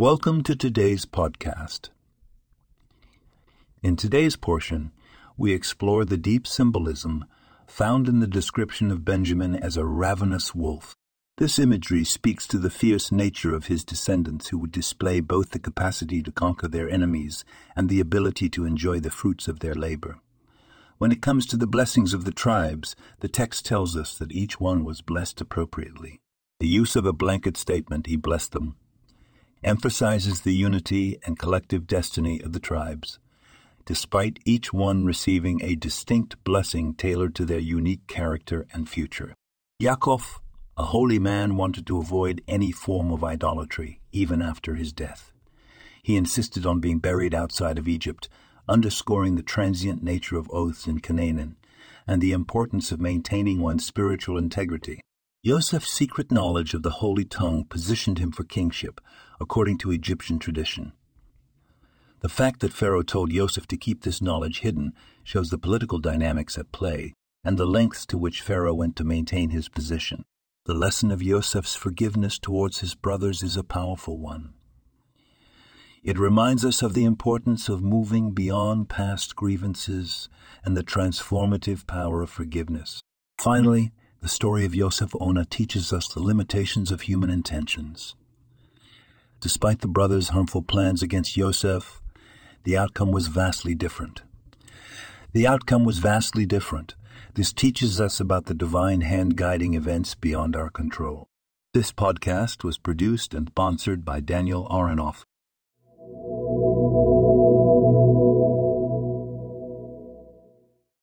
Welcome to today's podcast. In today's portion, we explore the deep symbolism found in the description of Benjamin as a ravenous wolf. This imagery speaks to the fierce nature of his descendants who would display both the capacity to conquer their enemies and the ability to enjoy the fruits of their labor. When it comes to the blessings of the tribes, the text tells us that each one was blessed appropriately. The use of a blanket statement, he blessed them, emphasizes the unity and collective destiny of the tribes, despite each one receiving a distinct blessing tailored to their unique character and future. Yaakov, a holy man, wanted to avoid any form of idolatry, even after his death. He insisted on being buried outside of Egypt, underscoring the transient nature of oaths in Canaan and the importance of maintaining one's spiritual integrity. Joseph's secret knowledge of the Holy Tongue positioned him for kingship, according to Egyptian tradition. The fact that Pharaoh told Joseph to keep this knowledge hidden shows the political dynamics at play and the lengths to which Pharaoh went to maintain his position. The lesson of Joseph's forgiveness towards his brothers is a powerful one. It reminds us of the importance of moving beyond past grievances and the transformative power of forgiveness. Finally, the story of Yosef Ona teaches us the limitations of human intentions. Despite the brothers' harmful plans against Yosef, the outcome was vastly different. The outcome was vastly different. This teaches us about the divine hand guiding events beyond our control. This podcast was produced and sponsored by Daniel Aronoff.